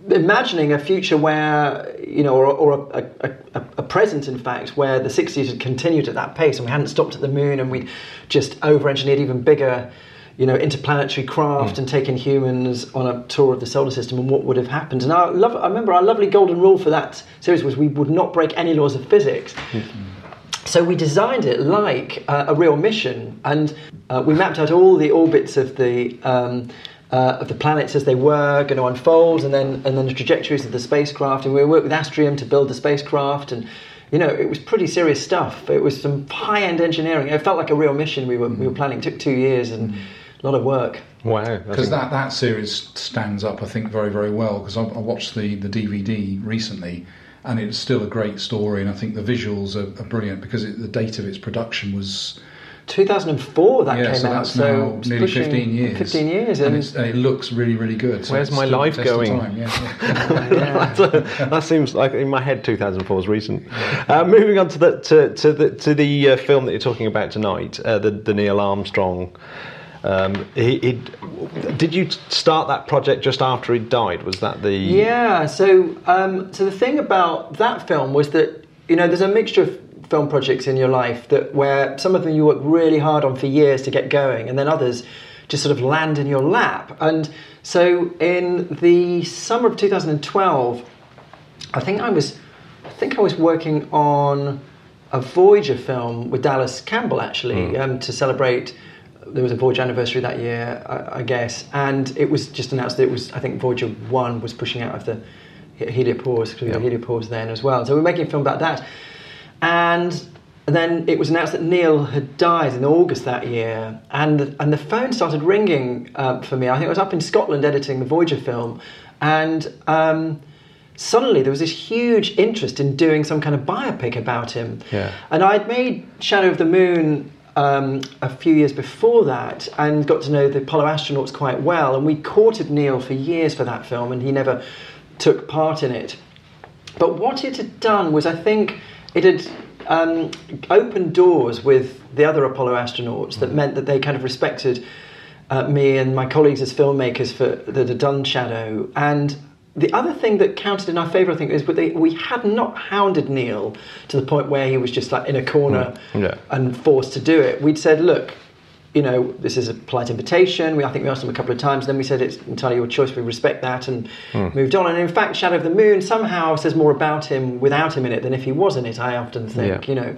imagining a future where you know, or, or a, a, a, a present, in fact, where the 60s had continued at that pace, and we hadn't stopped at the moon, and we'd just over-engineered even bigger, you know, interplanetary craft, and taken humans on a tour of the solar system, and what would have happened. And I love, I remember our lovely golden rule for that series was we would not break any laws of physics. So we designed it like uh, a real mission, and uh, we mapped out all the orbits of the um, uh, of the planets as they were going to unfold, and then and then the trajectories of the spacecraft. And we worked with Astrium to build the spacecraft, and you know it was pretty serious stuff. It was some high end engineering. It felt like a real mission we were we were planning. It took two years and a lot of work. Wow. because that, that series stands up, I think, very very well. Because I, I watched the the DVD recently, and it's still a great story, and I think the visuals are, are brilliant because it, the date of its production was 2004 that yeah, came so out. that's so now it's nearly 15 years. 15 years, and, and, and it looks really really good. So Where's my life going? yeah, yeah. that, that seems like in my head 2004 is recent. Uh, moving on to the to, to the to the uh, film that you're talking about tonight, uh, the the Neil Armstrong. Um, he, he, did you start that project just after he died? Was that the Yeah. So, um, so the thing about that film was that you know there's a mixture of film projects in your life that where some of them you work really hard on for years to get going, and then others just sort of land in your lap. And so, in the summer of 2012, I think I was, I think I was working on a Voyager film with Dallas Campbell actually um, to celebrate. There was a Voyager anniversary that year, I, I guess, and it was just announced that it was. I think Voyager One was pushing out of the heliopause because we were heliopause then as well. So we're making a film about that, and then it was announced that Neil had died in August that year, and and the phone started ringing um, for me. I think I was up in Scotland editing the Voyager film, and. Um, Suddenly, there was this huge interest in doing some kind of biopic about him. Yeah. And I'd made Shadow of the Moon um, a few years before that and got to know the Apollo astronauts quite well. And we courted Neil for years for that film, and he never took part in it. But what it had done was, I think, it had um, opened doors with the other Apollo astronauts that meant that they kind of respected uh, me and my colleagues as filmmakers for that had done Shadow. And the other thing that counted in our favour, I think, is that they, we had not hounded Neil to the point where he was just like in a corner Yeah. and forced to do it. We'd said, look, you know, this is a polite invitation. We, I think we asked him a couple of times. Then we said it's entirely your choice. We respect that and moved on. And in fact, Shadow of the Moon somehow says more about him without him in it than if he was in it. I often think, Yeah. you know.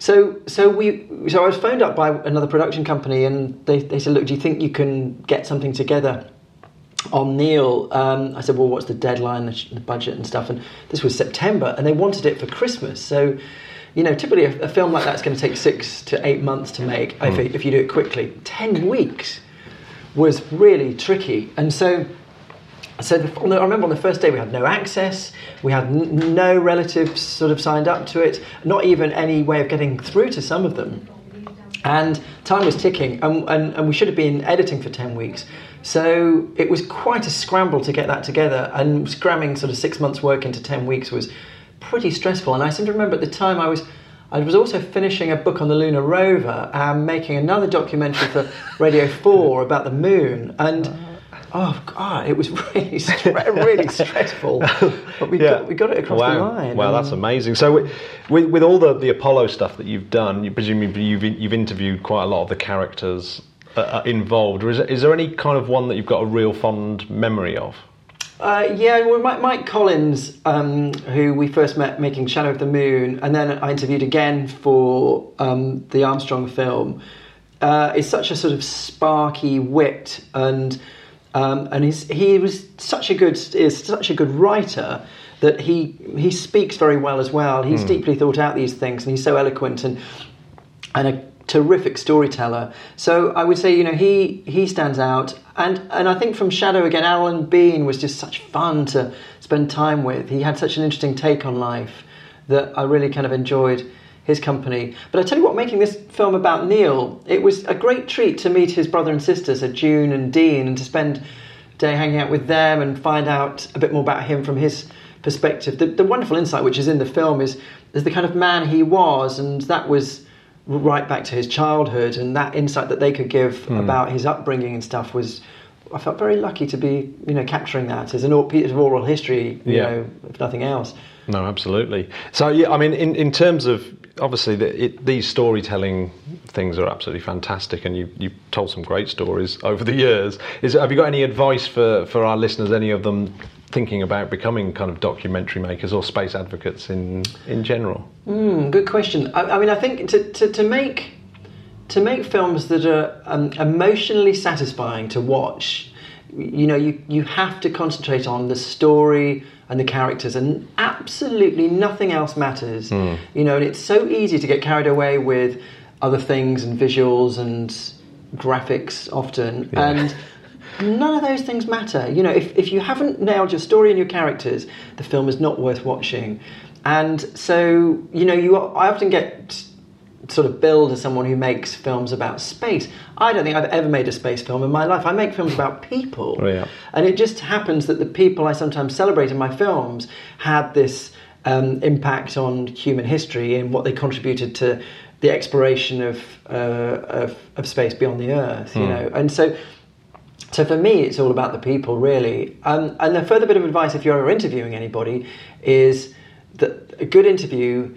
So, so we, so I was phoned up by another production company, and they, they said, look, do you think you can get something together? on Neil, um, I said, "Well, what's the deadline, the, the budget, and stuff?" And this was September, and they wanted it for Christmas. So, you know, typically a, a film like that's going to take six to eight months to make if, hmm. it, if you do it quickly. Ten weeks was really tricky. And so, so the, on the- I remember on the first day we had no access, we had n- no relatives sort of signed up to it, not even any way of getting through to some of them. And time was ticking, and, and, and we should have been editing for 10 weeks. So it was quite a scramble to get that together, and scramming sort of six months' work into 10 weeks was pretty stressful. And I seem to remember at the time I was. I was also finishing a book on the lunar rover and making another documentary for Radio 4 about the moon. And oh, God, it was really, really stressful. But we, got, we got it across wow. the line. Wow, that's amazing. So, with, with, with all the, the Apollo stuff that you've done, you presumably you've, you've interviewed quite a lot of the characters uh, uh, involved. Or is, is there any kind of one that you've got a real fond memory of? Uh, yeah, well, Mike, Mike Collins, um, who we first met making Shadow of the Moon, and then I interviewed again for um, the Armstrong film, uh, is such a sort of sparky wit, and um, and he's, he was such a good is such a good writer that he he speaks very well as well. He's deeply thought out these things, and he's so eloquent and and a terrific storyteller. So I would say, you know, he he stands out, and and I think from Shadow again, Alan Bean was just such fun to spend time with. He had such an interesting take on life that I really kind of enjoyed his company. But I tell you what, making this film about Neil, it was a great treat to meet his brother and sister, so June and Dean, and to spend day hanging out with them and find out a bit more about him from his perspective. The, the wonderful insight which is in the film is is the kind of man he was, and that was right back to his childhood, and that insight that they could give hmm. about his upbringing and stuff was. I felt very lucky to be, you know, capturing that as an or- piece of oral history, you Yeah. know, if nothing else. No, absolutely. So, yeah, I mean, in, in terms of obviously the, it, these storytelling things are absolutely fantastic, and you you've told some great stories over the years. Is have you got any advice for for our listeners? Any of them thinking about becoming kind of documentary makers or space advocates in in general? Mm, good question. I, I mean, I think to, to, to make to make films that are um, emotionally satisfying to watch, you know, you, you have to concentrate on the story and the characters, and absolutely nothing else matters. You know, and it's so easy to get carried away with other things and visuals and graphics often, and none of those things matter. You know, if, if you haven't nailed your story and your characters, the film is not worth watching. And so, you know, you I often get sort of billed as someone who makes films about space. I don't think I've ever made a space film in my life. I make films about people. Oh, yeah. And it just happens that the people I sometimes celebrate in my films had this um, impact on human history and what they contributed to the exploration of, uh, of, of space beyond the Earth, you know. And so, so for me, it's all about the people, really. Um, and a further bit of advice, if you're ever interviewing anybody, is that a good interview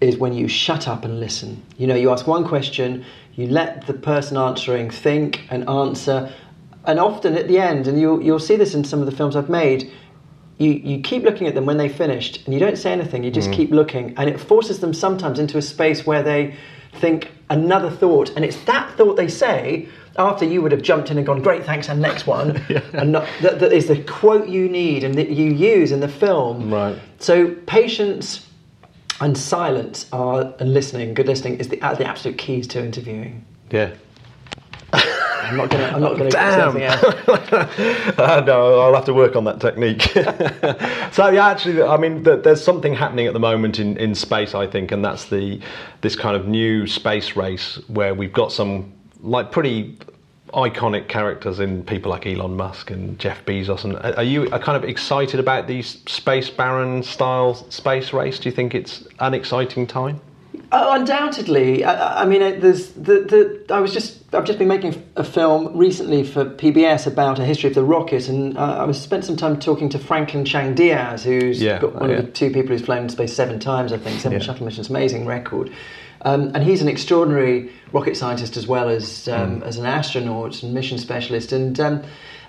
is when you shut up and listen. You know, you ask one question, you let the person answering think and answer, and often at the end, and you'll, you'll see this in some of the films I've made, you, you keep looking at them when they've finished and you don't say anything, you just keep looking, and it forces them sometimes into a space where they think another thought, and it's that thought they say after you would have jumped in and gone, great, thanks, and next one, and not, that, that is the quote you need and that you use in the film. Right. So patience and silence are and listening, good listening is the, are the absolute keys to interviewing. Yeah. I'm not gonna. I'm not gonna. Damn. Uh, no, I'll have to work on that technique. so yeah, actually, I mean, th- there's something happening at the moment in, in space, I think, and that's the this kind of new space race where we've got some like pretty iconic characters in people like Elon Musk and Jeff Bezos. And are you are kind of excited about these space baron style space race? Do you think it's an exciting time? Oh, undoubtedly. I, I mean, uh, there's the, the. I was just. I've just been making a film recently for PBS about a history of the rocket, and uh, I was spent some time talking to Franklin Chang Diaz, who's Yeah, got one oh, of yeah. the two people who's flown in space seven times, I think, seven Yeah. shuttle missions, amazing record. Um, and he's an extraordinary rocket scientist as well as um, Mm. as an astronaut and mission specialist, and um,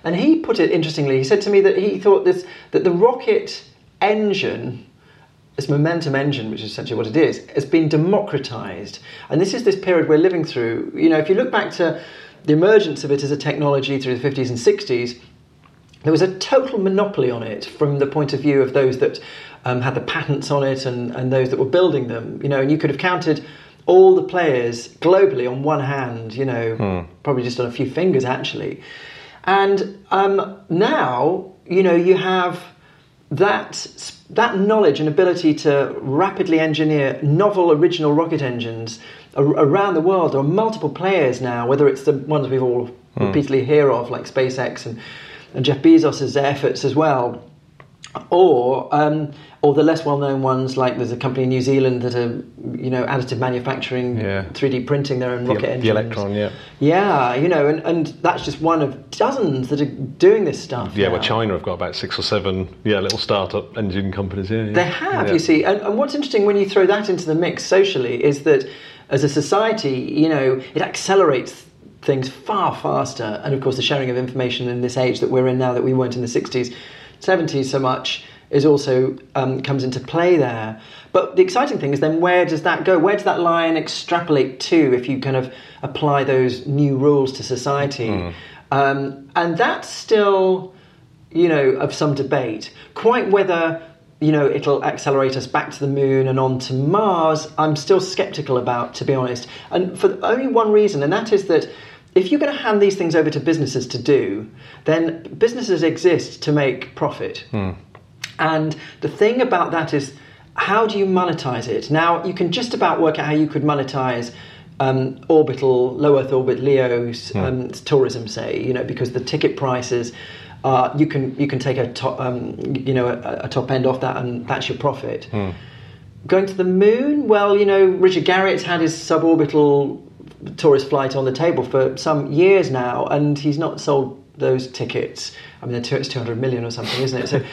and he put it interestingly. He said to me that he thought this that the rocket engine this momentum engine, which is essentially what it is, has been democratized. And this is this period we're living through. You know, if you look back to the emergence of it as a technology through the 50s and 60s, there was a total monopoly on it from the point of view of those that um, had the patents on it and, and those that were building them. You know, and you could have counted all the players globally on one hand, you know, probably just on a few fingers actually. And um, now, you know, you have that that knowledge and ability to rapidly engineer novel original rocket engines around the world. There are multiple players now, whether it's the ones we've all hmm. repeatedly hear of, like SpaceX and, and Jeff Bezos' efforts as well, or um, or the less well-known ones, like there's a company in New Zealand that are you know additive manufacturing, Yeah. 3D printing their own The, rocket the engines. Electron, yeah. Yeah, you know, and, and that's just one of dozens that are doing this stuff. Yeah, now. well, China have got about six or seven, yeah, little startup engine companies. Yeah, yeah. They have, Yeah. you see. And, and what's interesting when you throw that into the mix socially is that as a society, you know, it accelerates things far faster. And of course, the sharing of information in this age that we're in now that we weren't in the 60s, 70s so much is also um, comes into play there. But the exciting thing is then where does that go? Where does that line extrapolate to if you kind of apply those new rules to society? Um, and that's still you know, of some debate. Quite whether, you know, it'll accelerate us back to the moon and on to Mars, I'm still skeptical about, to be honest. And for only one reason, and that is that if you're going to hand these things over to businesses to do, then businesses exist to make profit. And the thing about that is, how do you monetize it? Now, you can just about work out how you could monetize um, orbital, low Earth orbit LEOs um, tourism, say, you know, because the ticket prices. Uh, you can you can take a top um, you know a, a top end off that and that's your profit. Going to the moon, well, you know Richard Garriott had his suborbital tourist flight on the table for some years now, and he's not sold those tickets. I mean, it's 200 million or something, isn't it?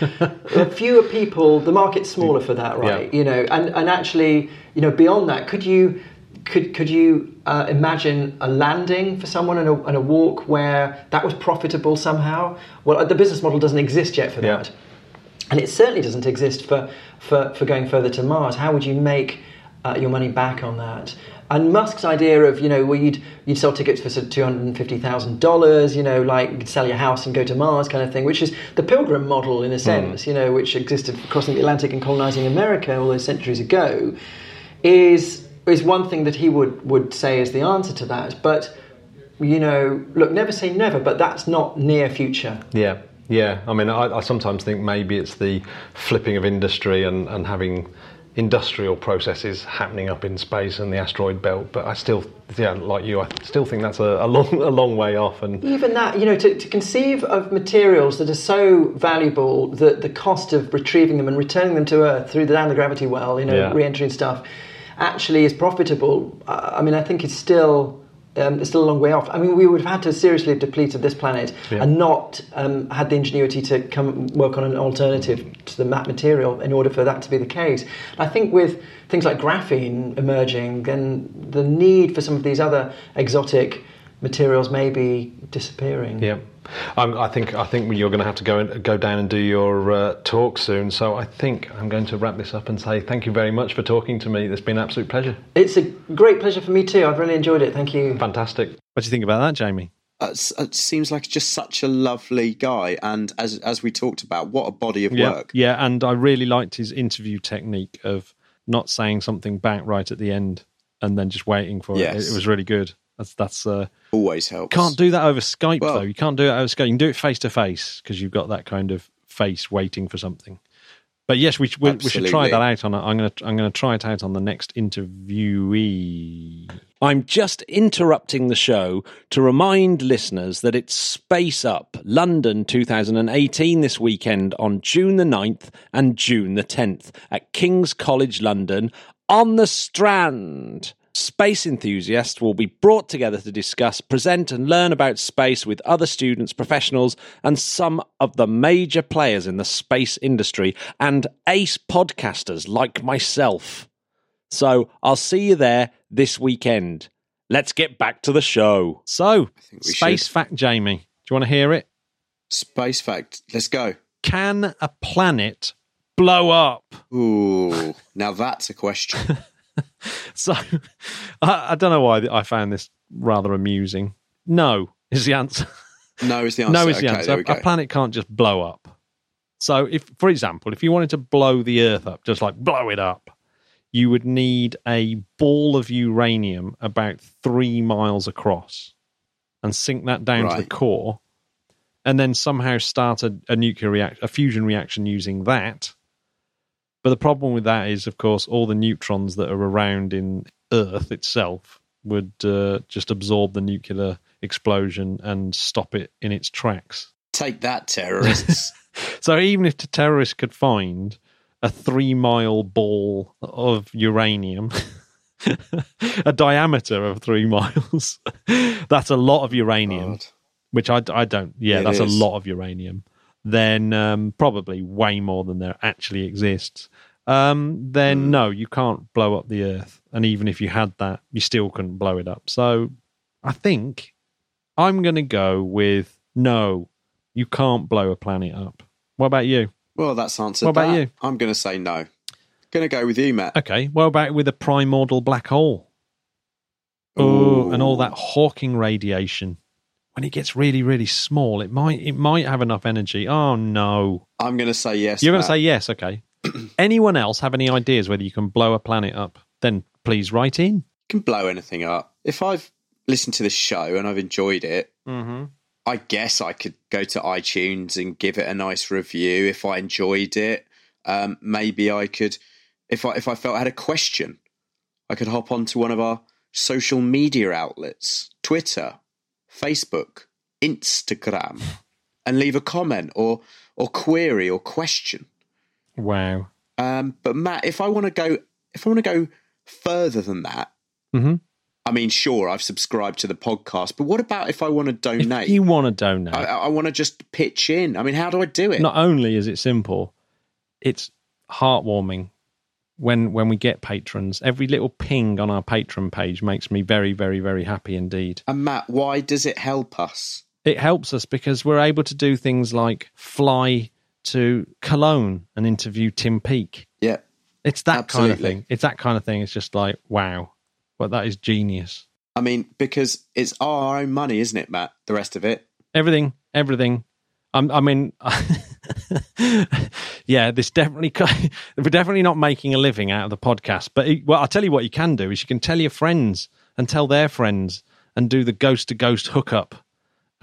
So, fewer people. The market's smaller for that, right? Yeah. You know, and, and actually, you know, beyond that, could you could could you uh, imagine a landing for someone and a, and a walk where that was profitable somehow? Well, the business model doesn't exist yet for Yeah. that. And it certainly doesn't exist for, for, for going further to Mars. How would you make uh, your money back on that? And Musk's idea of, you know, where you'd, you'd sell tickets for $250,000, you know, like you'd sell your house and go to Mars kind of thing, which is the pilgrim model in a hmm. sense, you know, which existed crossing the Atlantic and colonizing America all those centuries ago, is, is one thing that he would, would say is the answer to that. But, you know, look, never say never, but that's not near future. Yeah, yeah. I mean, I, I sometimes think maybe it's the flipping of industry and, and having industrial processes happening up in space and the asteroid belt. But I still, yeah, like you, I still think that's a, a long, a long way off. And Even that, you know, to, to conceive of materials that are so valuable that the cost of retrieving them and returning them to Earth through the down the gravity well, you know, Yeah. re-entry and stuff, actually is profitable. I mean, I think it's still. Um, it's still a long way off. I mean, we would have had to seriously have depleted this planet Yeah. and not um, had the ingenuity to come work on an alternative to the map material in order for that to be the case. I think with things like graphene emerging, then the need for some of these other exotic materials may be disappearing. yeah, um, I think I think you're going to have to go and go down and do your uh, talk soon. So I think I'm going to wrap this up and say thank you very much for talking to me. It's been an absolute pleasure. It's a great pleasure for me too. I've really enjoyed it. Thank you. Fantastic. What do you think about that, Jamie? Uh, it seems like just such a lovely guy, and as as we talked about, what a body of Yeah, work. yeah, and I really liked his interview technique of not saying something back right at the end and then just waiting for it. It was really good. That's that's uh, Always helps. can't do that over Skype Well- though. You can't do it over Skype. You can do it face to face because you've got that kind of face waiting for something. But yes, we, we, we should try that out on. A, I'm gonna I'm gonna try it out on the next interviewee. I'm just interrupting the show to remind listeners that it's Space Up London 2018 this weekend on June the 9th and June the 10th at King's College London on the Strand. Space enthusiasts will be brought together to discuss, present, and learn about space with other students, professionals, and some of the major players in the space industry and ace podcasters like myself. So I'll see you there this weekend. Let's get back to the show. So, space should. fact, Jamie. Do you want to hear it? Space fact. Let's go. Can a planet blow up? Ooh, now that's a question. So, I, I don't know why I found this rather amusing. No is the answer. No is the answer. No is the okay, answer. There we go. A planet can't just blow up. So, if, for example, if you wanted to blow the Earth up, just like blow it up, you would need a ball of uranium about three miles across and sink that down to the core and then somehow start a, a nuclear reaction, a fusion reaction using that. But the problem with that is, of course, all the neutrons that are around in Earth itself would uh, just absorb the nuclear explosion and stop it in its tracks. Take that, terrorists. So even if the terrorists could find a three mile ball of uranium, a diameter of three miles, that's a lot of uranium, God. which I, I don't, yeah, It that's a lot of uranium. Then um, probably way more than there actually exists. Um, then Hmm. no, you can't blow up the Earth. And even if you had that, you still couldn't blow it up. So I think I'm going to go with no, you can't blow a planet up. What about you? Well, that's answered What about that. you? I'm going to say no. Going to go with you, Matt. Okay, what about with a primordial black hole? Oh, and all that Hawking radiation. When it gets really, really small, it might it might have enough energy. Oh no! I'm going to say yes. You're going to say yes, okay? Anyone else have any ideas whether you can blow a planet up? Then please write in. You can blow anything up. If I've listened to this show and I've enjoyed it, Mm-hmm. I guess I could go to iTunes and give it a nice review if I enjoyed it. Um, maybe I could, if I if I felt I had a question, I could hop onto one of our social media outlets, Twitter, Facebook, Instagram, and leave a comment or or query or question. Wow. Um, but Matt, if I want to go, if I want to go further than that, Mm-hmm. I mean, sure, I've subscribed to the podcast, but what about if I want to donate? If you want to donate, I, I want to just pitch in. I mean, how do I do it? not only is it simple, it's heartwarming when when we get patrons. Every little ping on our patron page makes me very, very, very happy indeed. and Matt, why does it help us? It helps us because we're able to do things like fly to Cologne and interview Tim Peake. Yeah, It's that kind of thing. It's that kind of thing. It's just like wow, well that is genius. I mean, because it's our own money, isn't it, Matt? The rest of it. Everything, everything. I'm, I mean, yeah, this definitely we're definitely not making a living out of the podcast. But it, well, I'll tell you what you can do is you can tell your friends and tell their friends and do the ghost to ghost hookup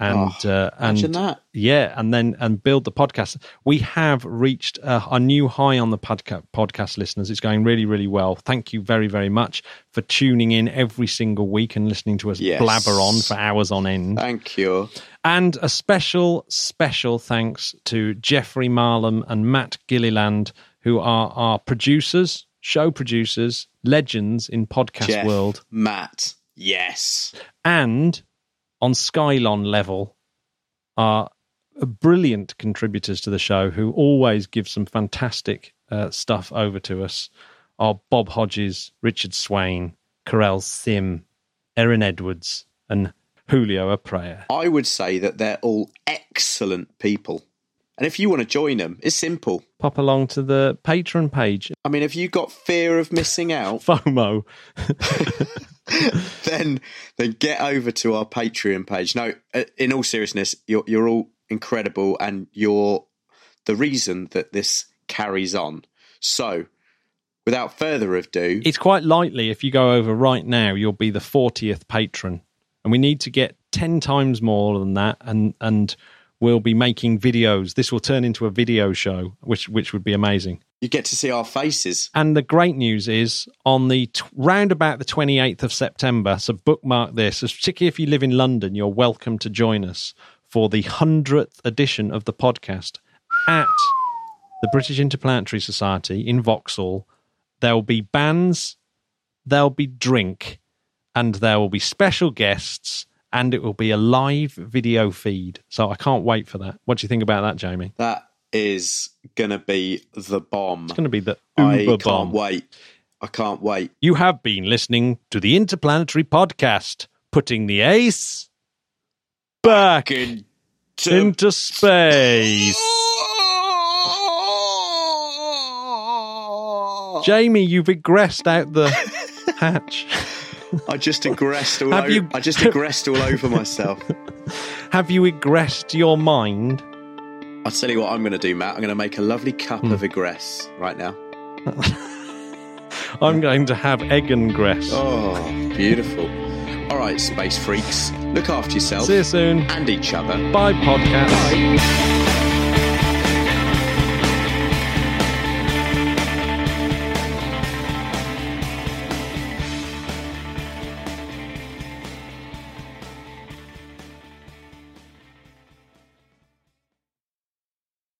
and Oh, uh, and that. yeah, and then and build the podcast. We have reached uh, a new high on the podca- podcast listeners. It's going really, really well. Thank you very, very much for tuning in every single week and listening to us Yes. blabber on for hours on end. Thank you. And a special, special thanks to Jeffrey Marlam and Matt Gilliland, who are our producers, show producers, legends in podcast Jeff, world, Matt. Yes. and on Skylon level are brilliant contributors to the show who always give some fantastic uh, stuff over to us. Are Bob Hodges, Richard Swain, Carell Sim, Erin Edwards, and Julio Aprea. I would say that they're all excellent people. And if you want to join them, it's simple. Pop along to the Patreon page, I mean, if you got fear of missing out, FOMO. then then get over to our Patreon page. No, uh, in all seriousness, you're you're all incredible, and you're the reason that this carries on. So, without further ado, It's quite likely if you go over right now, you'll be the 40th patron. And we need to get 10 times more than that. And, and we'll be making videos. This will turn into a video show, which, which would be amazing. you get to see our faces. And the great news is on the t- round about the 28th of September, so bookmark this, particularly if you live in London, you're welcome to join us for the 100th edition of the podcast at the British Interplanetary Society in Vauxhall. There will be bands, there'll be drink, and there will be special guests, and it will be a live video feed. So I can't wait for that. What do you think about that, Jamie? That is gonna be the bomb. It's going to be the I Uber can't bomb. wait. I can't wait. You have been listening to the Interplanetary Podcast, putting the ace back Good. into space. Jamie, you've egressed out the hatch. I just aggressed all Have over. you- I just aggressed all over myself. Have you egressed your mind? I'll tell you what I'm going to do, Matt. I'm going to make a lovely cup Hmm. of egress right now. I'm going to have Eggengress. Oh, beautiful. All right, space freaks. Look after yourselves. See you soon. and each other. Bye, podcast. Bye.